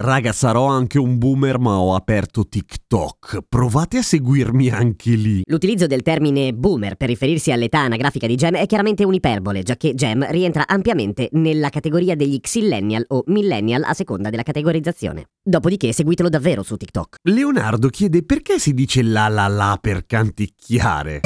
Raga, sarò anche un boomer, ma ho aperto TikTok. Provate a seguirmi anche lì. L'utilizzo del termine boomer per riferirsi all'età anagrafica di Gem è chiaramente un'iperbole, giacché Gem rientra ampiamente nella categoria degli xillennial o millennial a seconda della categorizzazione. Dopodiché seguitelo davvero su TikTok. Leonardo chiede perché si dice la la la per canticchiare.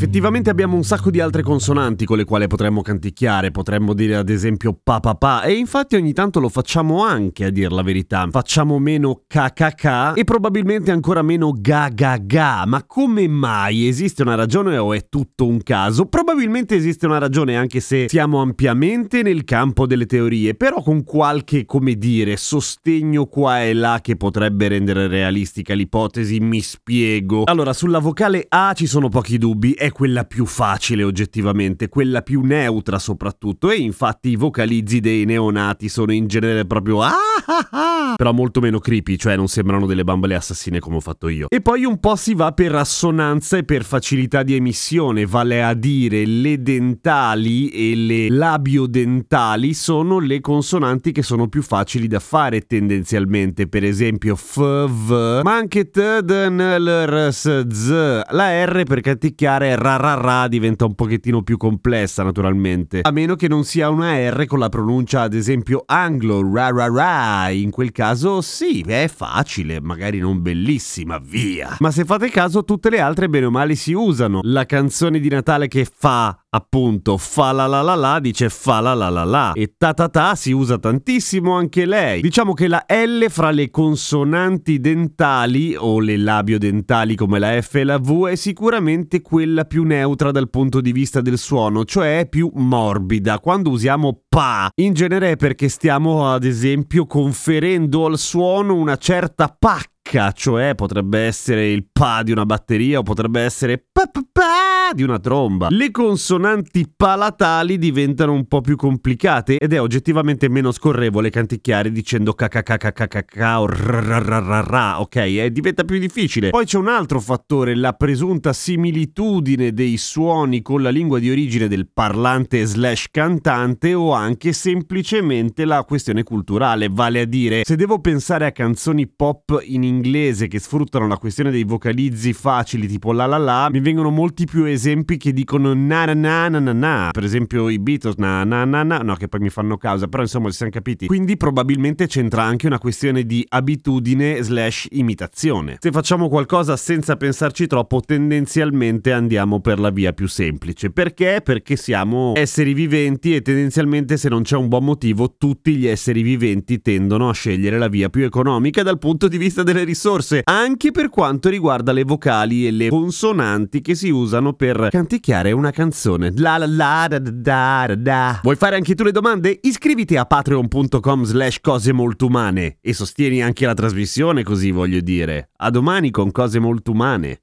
Effettivamente abbiamo un sacco di altre consonanti con le quali potremmo canticchiare, potremmo dire ad esempio pa pa pa e infatti ogni tanto lo facciamo anche a dir la verità. Facciamo meno KKK e probabilmente ancora meno ga ga ga, ma come mai esiste una ragione o è tutto un caso? Probabilmente esiste una ragione anche se siamo ampiamente nel campo delle teorie, però con qualche, come dire, sostegno qua e là che potrebbe rendere realistica l'ipotesi, mi spiego. Allora, sulla vocale A ci sono pochi dubbi, è quella più facile oggettivamente, quella più neutra soprattutto e infatti i vocalizzi dei neonati sono in genere proprio ah, ah, ah però molto meno creepy, cioè non sembrano delle bambole assassine come ho fatto io. E poi un po' si va per assonanza e per facilità di emissione, vale a dire le dentali e le labiodentali sono le consonanti che sono più facili da fare tendenzialmente, per esempio f, v, ma anche t, d, n, l, r, s, z. La r per canticchiare ra ra ra diventa un pochettino più complessa naturalmente, a meno che non sia una R con la pronuncia ad esempio anglo, ra ra ra, in quel caso sì, è facile, magari non bellissima, via. Ma se fate caso tutte le altre bene o male si usano. La canzone di Natale che fa appunto fa la la la la dice fa la la la la e ta ta ta si usa tantissimo anche lei. Diciamo che la L fra le consonanti dentali o le labiodentali come la F e la V è sicuramente quella più neutra dal punto di vista del suono, cioè più morbida. Quando usiamo pa, in genere è perché stiamo ad esempio conferendo al suono una certa pacca, cioè potrebbe essere il pa di una batteria o potrebbe essere pa pa pa di una tromba. Le consonanti palatali diventano un po' più complicate ed è oggettivamente meno scorrevole canticchiare dicendo kkkkkkk o rrrrrra, ok? E diventa più difficile. Poi c'è un altro fattore, la presunta similitudine dei suoni con la lingua di origine del parlante slash cantante o anche semplicemente la questione culturale, vale a dire se devo pensare a canzoni pop in inglese che sfruttano la questione dei vocalizzi facili tipo la la la, mi vengono molti più esempi esempi che dicono na na na na na na, per esempio i Beatles na na na na, no che poi mi fanno causa, però insomma ci siamo capiti. Quindi probabilmente c'entra anche una questione di abitudine slash imitazione. Se facciamo qualcosa senza pensarci troppo, tendenzialmente andiamo per la via più semplice. Perché? Perché siamo esseri viventi e tendenzialmente se non c'è un buon motivo, tutti gli esseri viventi tendono a scegliere la via più economica dal punto di vista delle risorse, anche per quanto riguarda le vocali e le consonanti che si usano per per canticchiare una canzone. La la la da da da da. Vuoi fare anche tu le domande? Iscriviti a patreon.com slash cose molto umane e sostieni anche la trasmissione così voglio dire. A domani con cose molto umane.